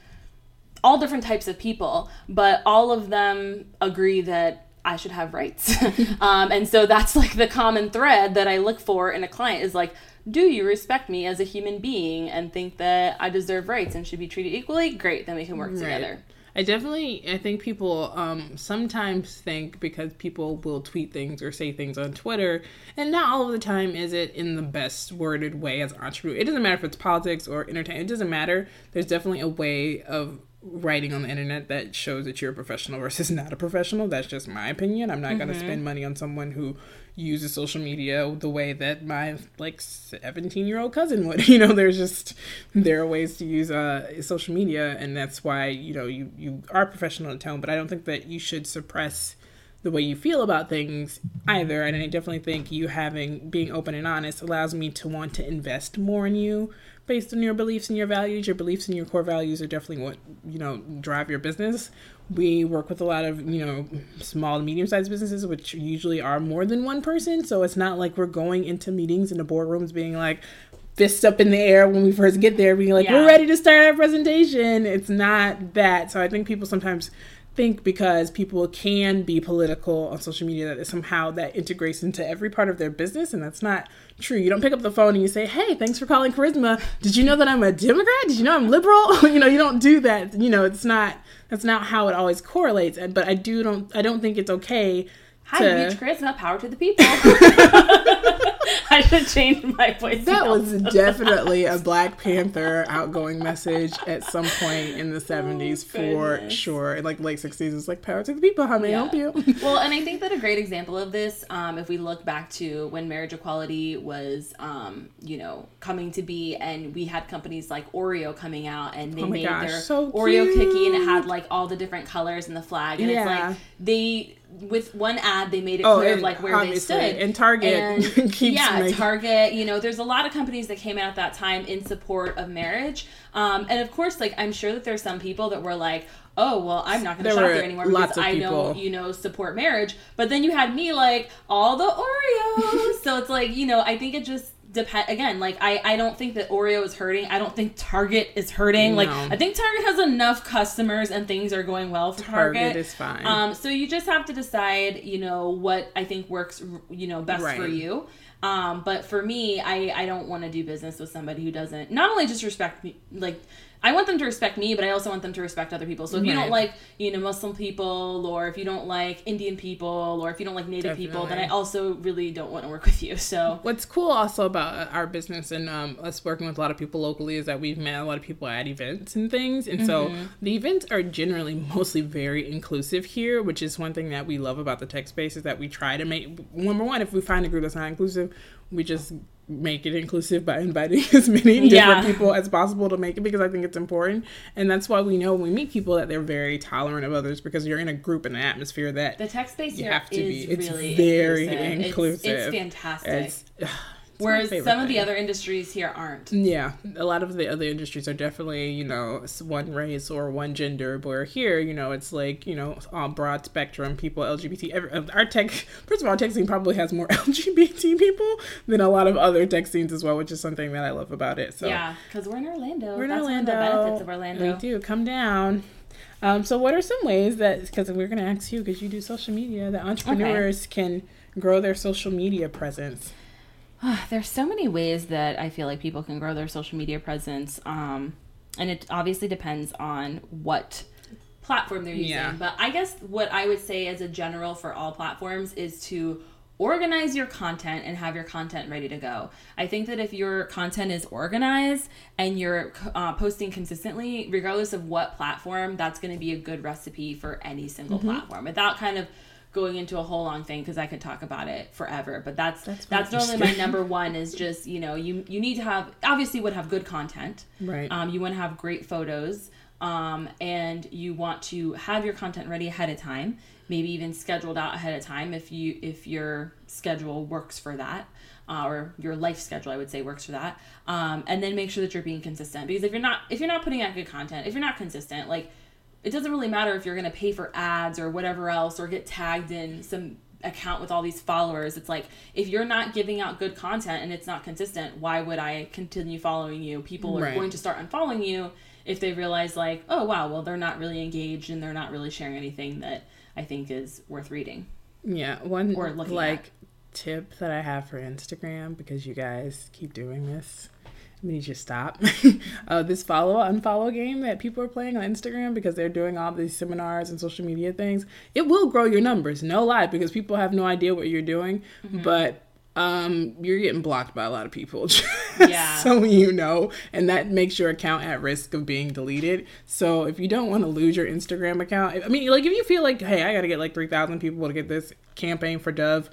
all different types of people, but all of them agree that I should have rights. um, and so that's like the common thread that I look for in a client is like, do you respect me as a human being and think that I deserve rights and should be treated equally? Great, then we can work together. I definitely, I think people um, sometimes think because people will tweet things or say things on Twitter, and not all of the time is it in the best worded way as an entrepreneur. It doesn't matter if it's politics or entertainment. It doesn't matter. There's definitely a way of writing on the internet that shows that you're a professional versus not a professional. That's just my opinion. I'm not going to spend money on someone who uses social media the way that my like 17 year old cousin would. You know, there's just there are ways to use uh, social media, and that's why you know you you are professional in tone. But I don't think that you should suppress the way you feel about things either. And I definitely think you having being open and honest allows me to want to invest more in you based on your beliefs and your values. Your beliefs and your core values are definitely what you know drive your business. We work with a lot of you know small and medium sized businesses, which usually are more than one person. So it's not like we're going into meetings in the boardrooms being like fists up in the air when we first get there, being like, Yeah. "We're ready to start our presentation." It's not that. So I think people sometimes think because people can be political on social media that somehow that integrates into every part of their business and that's not true. You don't pick up the phone and you say hey thanks for calling charisma. Did you know that i'm a democrat? Did you know i'm liberal? You know you don't do that. You know it's not that's not how it always correlates. But i do don't i don't think it's okay Hi, to- Beach Charisma, power to the people. I should change my voice. that was definitely a Black Panther outgoing message at some point in the 70s for Oh, goodness. sure. Like late 60s, it's like power to the people. How may I help you? well, and I think that a great example of this, um, if we look back to when marriage equality was, um, you know, coming to be, and we had companies like Oreo coming out, and they Oh made gosh, their so Oreo cookie, and it had like all the different colors and the flag, and it's like they with one ad they made it Oh, clear of like where they stood. and Target And, yeah, making- Target. You know, there's a lot of companies that came out at that time in support of marriage, um, and of course, like I'm sure that there's some people that were like. Oh well, I'm not going to shop there anymore because I don't, you know, support marriage. But then you had me like all the Oreos. so it's like, you know, I think it just depend again, like I I don't think that Oreo is hurting. I don't think Target is hurting. Like I think Target has enough customers and things are going well for Target. Target is fine. Um so you just have to decide, you know, what I think works, you know, best for you. Um, but for me, I, I don't want to do business with somebody who doesn't not only just respect me, like I want them to respect me, but I also want them to respect other people. So if you don't like, you know, Muslim people, or if you don't like Indian people, or if you don't like Native people, then I also really don't want to work with you. So What's cool also about our business and um, us working with a lot of people locally is that we've met a lot of people at events and things. And so Mm-hmm. the events are generally mostly very inclusive here, which is one thing that we love about the tech space is that we try to make, number one, if we find a group that's not inclusive, we just make it inclusive by inviting as many different Yeah. people as possible to make it because I think it's important. And that's why we know when we meet people that they're very tolerant of others because you're in a group and an atmosphere that the tech space you have to is be. It's really very inclusive. It's- inclusive. It's, fantastic. it's, it's my Whereas some of the other industries here aren't. Yeah, a lot of the other industries are definitely, you know, one race or one gender. Where here, you know, it's like, you know, um, broad spectrum people, LGBT. Every, uh, our tech, first of all, our tech scene probably has more LGBT people than a lot of other tech scenes as well, which is something that I love about it. So Yeah, because we're in Orlando. we're in That's Orlando. one of the benefits of Orlando. We do come down. Um, so, what are some ways that because we're going to ask you because you do social media that entrepreneurs can grow their social media presence? There's so many ways that I feel like people can grow their social media presence. Um, and it obviously depends on what platform they're using. Yeah. But I guess what I would say as a general for all platforms is to organize your content and have your content ready to go. I think that if your content is organized and you're uh, posting consistently, regardless of what platform, that's going to be a good recipe for any single platform without kind of going into a whole long thing because I could talk about it forever. But that's That's that's, normally my number one is just you know you you need to have obviously would have good content. Right. Um, you want to have great photos. Um, and you want to have your content ready ahead of time, maybe even scheduled out ahead of time if you if your schedule works for that. Uh, or your life schedule, I would say, works for that. Um, and then make sure that you're being consistent because if you're not if you're not putting out good content, if you're not consistent, like it doesn't really matter if you're going to pay for ads or whatever else or get tagged in some account with all these followers it's like if you're not giving out good content and it's not consistent why would i continue following you people are Right. going to start unfollowing you if they realize like oh wow well they're not really engaged and they're not really sharing anything that i think is worth reading Yeah, one Or looking like tip that I have for Instagram because you guys keep doing this. I need you to stop. uh, this follow unfollow game that people are playing on Instagram because they're doing all these seminars and social media things. It will grow your numbers, no lie, because people have no idea what you're doing. Mm-hmm. But um, you're getting blocked by a lot of people. Yeah. so you know, and that makes your account at risk of being deleted. So if you don't want to lose your Instagram account, I mean, like if you feel like, hey, I got to get like three thousand people to get this campaign for Dove,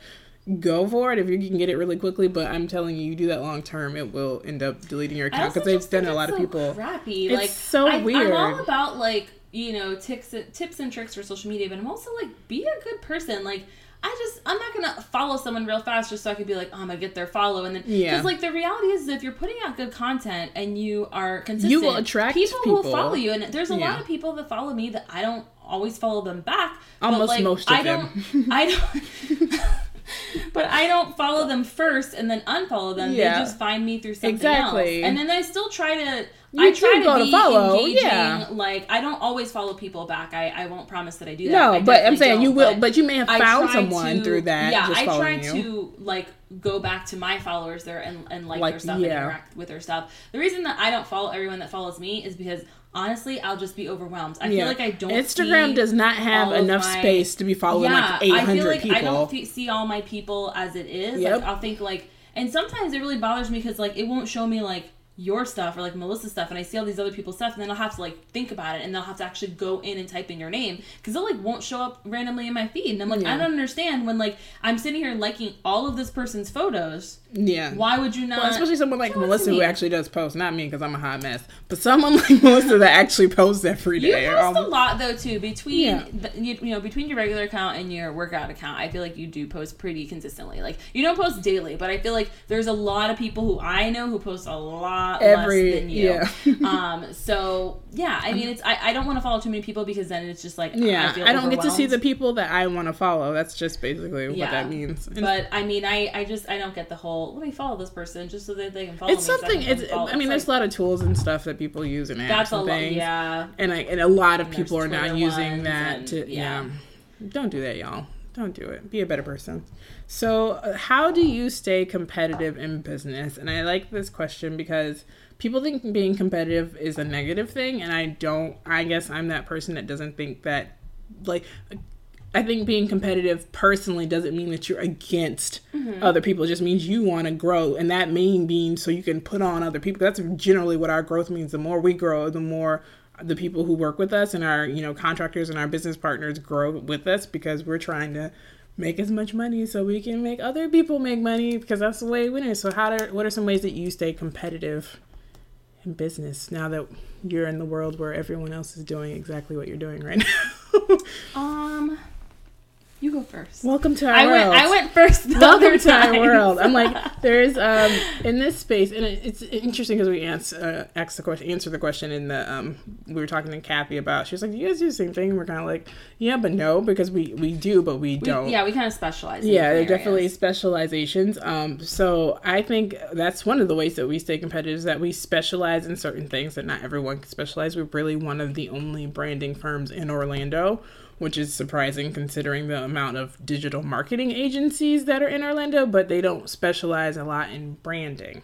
go for it if you can get it really quickly. But I'm telling you, you do that long term, it will end up deleting your account because they've done a lot it's of people. crappy It's like so I, weird. i'm all about like you know tips tips and tricks for social media but i'm also like be a good person like I just I'm not gonna follow someone real fast just so I could be like oh I'm gonna get their follow and then Yeah. because like the reality is if you're putting out good content and you are consistent you will attract people, will follow you and there's a Yeah. lot of people that follow me that I don't always follow them back but, Almost like, most of I them. don't I don't but I don't follow them first and then unfollow them Yeah. they just find me through something Exactly. else and then I still try to You I try to go to be follow, engaging. yeah. Like I don't always follow people back. I, I won't promise that I do that. No, I but I'm saying you will, but you may have found someone to- through that. Yeah, I try you. to like go back to my followers there and, and like, Like, their stuff yeah. and interact with their stuff. The reason that I don't follow everyone that follows me is because honestly, I'll just be overwhelmed. I feel like I don't. Instagram does not have enough my- space to be following yeah, like 800 I feel like people. I don't see all my people as it is. Yep. Like I'll think like, and sometimes it really bothers me because like it won't show me like your stuff or like Melissa's stuff, and I see all these other people's stuff, and then I'll have to like think about it, and they'll have to actually go in and type in your name because it like won't show up randomly in my feed, and I'm like, Yeah. I don't understand when like I'm sitting here liking all of this person's photos. yeah. Why would you not? Well, especially someone like show it to Melissa who actually does post, not me because I'm a hot mess, but someone like Melissa that actually posts every day You post a um, lot though too between Yeah. the- you, you know between your regular account and your workout account. I feel like you do post pretty consistently. Like you don't post daily, but I feel like there's a lot of people who I know who post a lot Every- less than you. yeah. um. So yeah, I mean, it's I, I don't want to follow too many people because then it's just like Yeah, I, I don't get to see the people that I want to follow. That's just basically what Yeah. that means. And But I mean, I I just I don't get the whole let me follow this person just so that they can follow it's me. so I something. It's. I mean, there's like, a lot of tools and stuff that people use and apps that's a and lot. Yeah. and I, and a lot of And people are now using that and- to yeah. yeah. Don't do that, y'all. Don't do it. Be a better person. So, how do you stay competitive in business? And I like this question because people think being competitive is a negative thing, and I don't. I guess I'm that person that doesn't think that. Like, I think being competitive personally doesn't mean that you're against mm-hmm. other people. It just means you want to grow, and that mean being so you can put on other people. That's generally what our growth means. The more we grow, the more the people who work with us and our you know contractors and our business partners grow with us because we're trying to make as much money so we can make other people make money because that's the way is. So how do what are some ways that you stay competitive in business now that you're in the world where everyone else is doing exactly what you're doing right now? Um. You go first. Welcome to our I world. went. I went first. The Welcome other to our time. world. I'm like, there's um in this space, and it, it's interesting because we answer uh, asked the question, answer the question in the um we were talking to Kathy about. She was like, "Do you guys do the same thing?" And we're kind of like, "Yeah, but no," because we we do, but we We- don't. yeah, we kind of specialize. in Yeah, they're definitely specializations. Um, so I think that's one of the ways that we stay competitive is that we specialize in certain things that not everyone can specialize. We're really one of the only branding firms in Orlando, which is surprising considering the amount of digital marketing agencies that are in Orlando, but they don't specialize a lot in branding.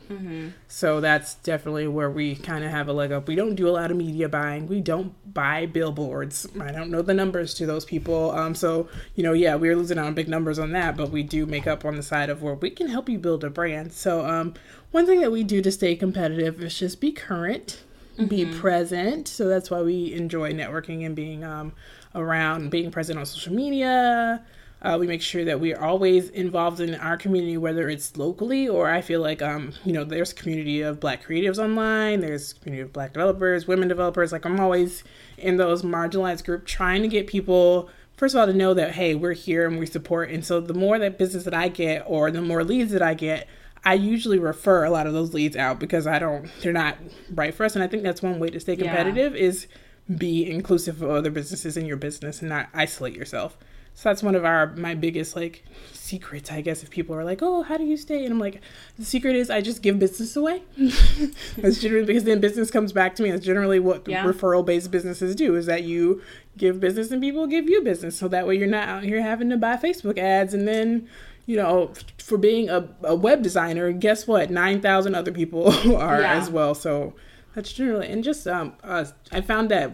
So that's definitely where we kind of have a leg up. We don't do a lot of media buying. We don't buy billboards. I don't know the numbers to those people. Um, so you know, yeah, we're losing out on big numbers on that, but we do make up on the side of where we can help you build a brand. So um, one thing that we do to stay competitive is just be current, be present. So that's why we enjoy networking and being um, around, being present on social media. Uh, we make sure that we are always involved in our community, whether it's locally or I feel like, um, you know, there's a community of Black creatives online, there's a community of Black developers, women developers. Like I'm always in those marginalized group trying to get people first of all to know that hey we're here and we support and so the more that business that i get or the more leads that i get i usually refer a lot of those leads out because i don't they're not right for us and i think that's one way to stay competitive yeah. is be inclusive of other businesses in your business and not isolate yourself so that's one of our my biggest like secrets, I guess. If people are like, "Oh, how do you stay?" and I'm like, the secret is I just give business away. that's generally because then business comes back to me. That's generally what yeah. referral based businesses do. Is that you give business and people give you business, so that way you're not out here having to buy Facebook ads and then you know, for being a, a web designer, guess what? 9,000 other people are yeah. as well. So that's generally, and just, um, uh, I found that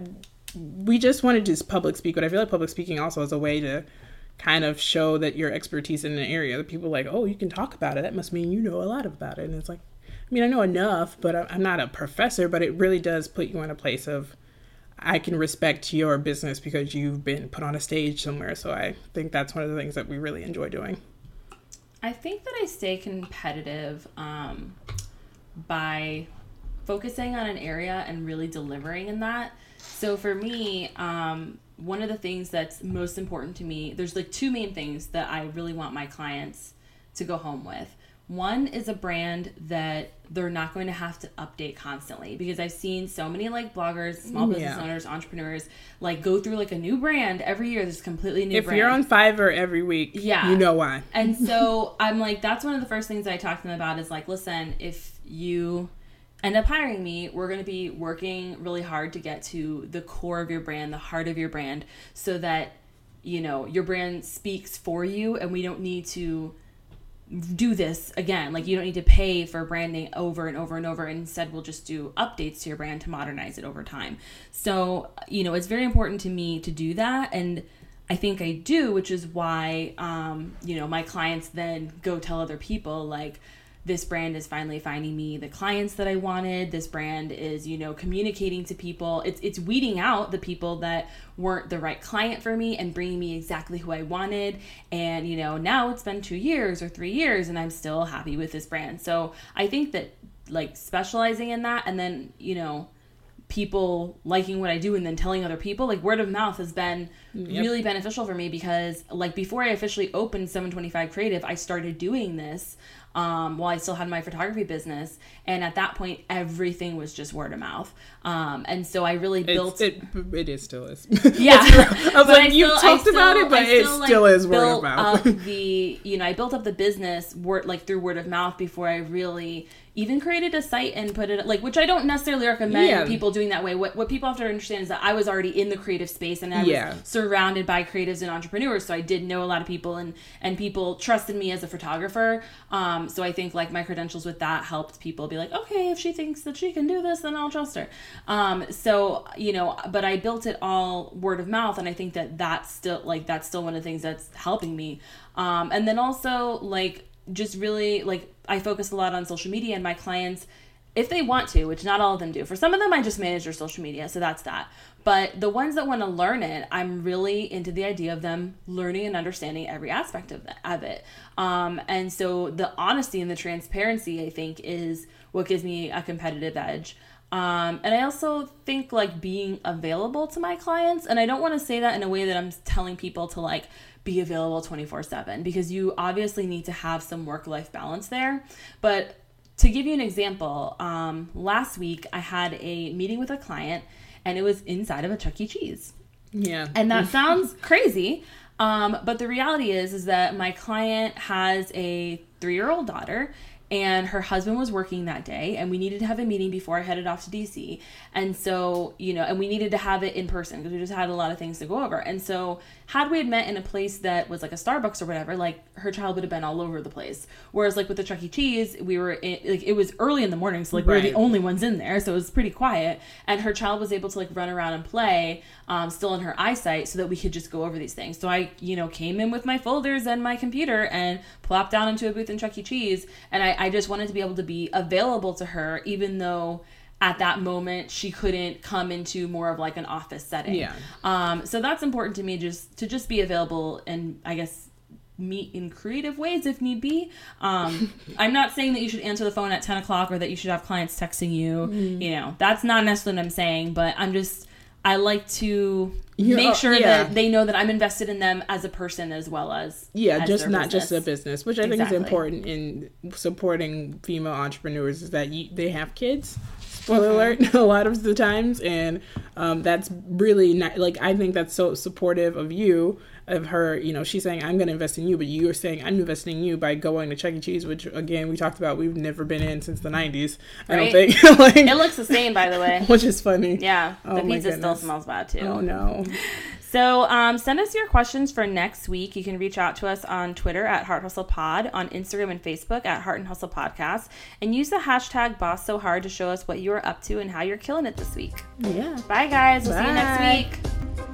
we just wanted to do public speak, but I feel like public speaking also is a way to kind of show that your expertise in an area. That people like, oh, you can talk about it. That must mean you know a lot about it. And it's like, I mean, I know enough, but I'm not a professor. But it really does put you in a place of I can respect your business because you've been put on a stage somewhere. So I think that's one of the things that we really enjoy doing. I think that I stay competitive um, by focusing on an area and really delivering in that. So for me, um, one of the things that's most important to me, there's like two main things that I really want my clients to go home with. One is a brand that they're not going to have to update constantly because I've seen so many like bloggers, small business yeah. owners, entrepreneurs like go through like a new brand every year. There's completely new. If brand. you're on Fiverr every week, yeah, you know why. and so I'm like, that's one of the first things I talk to them about is like, listen, if you end up hiring me, we're going to be working really hard to get to the core of your brand, the heart of your brand, so that you know your brand speaks for you, and we don't need to do this again. Like you don't need to pay for branding over and over and over. Instead, we'll just do updates to your brand to modernize it over time. So you know, it's very important to me to do that, and I think I do, which is why um, you know my clients then go tell other people like this brand is finally finding me the clients that I wanted. This brand is, you know, communicating to people. It's it's weeding out the people that weren't the right client for me and bringing me exactly who I wanted. And you know, now it's been 2 years or 3 years and I'm still happy with this brand. So, I think that like specializing in that and then, you know, people liking what I do and then telling other people, like word of mouth has been yep. really beneficial for me because like before I officially opened 725 Creative, I started doing this um, while I still had my photography business. And at that point, everything was just word of mouth. Um, and so I really built. It, it is still is. Yeah. I was like, you talked still, about it, but still, it still like, is word of mouth. the, you know, I built up the business word, like through word of mouth before I really even created a site and put it like which I don't necessarily recommend yeah. people doing that way. What what people have to understand is that I was already in the creative space and I yeah. was surrounded by creatives and entrepreneurs, so I did know a lot of people and and people trusted me as a photographer. Um, so I think like my credentials with that helped people be like, okay, if she thinks that she can do this, then I'll trust her. Um, so you know, but I built it all word of mouth, and I think that that's still like that's still one of the things that's helping me. Um, and then also like just really like I focus a lot on social media and my clients if they want to, which not all of them do. For some of them I just manage their social media, so that's that. But the ones that want to learn it, I'm really into the idea of them learning and understanding every aspect of, that, of it. Um, and so the honesty and the transparency, I think, is what gives me a competitive edge. Um, and I also think like being available to my clients, and I don't want to say that in a way that I'm telling people to like be available 24 7 because you obviously need to have some work life balance there. But to give you an example, um, last week I had a meeting with a client and it was inside of a Chuck E. Cheese. Yeah. And that sounds crazy. Um, but the reality is, is that my client has a three year old daughter and her husband was working that day and we needed to have a meeting before I headed off to DC. And so, you know, and we needed to have it in person because we just had a lot of things to go over. And so, had we had met in a place that was like a Starbucks or whatever, like her child would have been all over the place. Whereas like with the Chuck E. Cheese, we were in, like it was early in the morning, so like right. we were the only ones in there, so it was pretty quiet. And her child was able to like run around and play, um, still in her eyesight, so that we could just go over these things. So I, you know, came in with my folders and my computer and plopped down into a booth in Chuck E. Cheese, and I, I just wanted to be able to be available to her, even though at that moment she couldn't come into more of like an office setting. Yeah. Um, so that's important to me just to just be available and I guess meet in creative ways if need be. Um, I'm not saying that you should answer the phone at 10 o'clock or that you should have clients texting you. Mm-hmm. You know, that's not necessarily what I'm saying, but I'm just, I like to You- make sure yeah. that they know that I'm invested in them as a person as well as. yeah as just not just a business. business which i think is important in supporting female entrepreneurs is that you, they have kids spoiler alert a lot of the times and um, that's really not like i think that's so supportive of you of her you know she's saying i'm going to invest in you but you're saying i'm investing in you by going to chuck e cheese which again we talked about we've never been in since the 90s i don't think like It looks the same, by the way. which is funny Yeah, Oh the pizza still smells bad too. oh no So um, send us your questions for next week. You can reach out to us on Twitter at Heart Hustle Pod, on Instagram and Facebook at Heart and Hustle Podcast, and use the hashtag Boss So Hard to show us what you are up to and how you're killing it this week. yeah Bye, guys. We'll see you next week.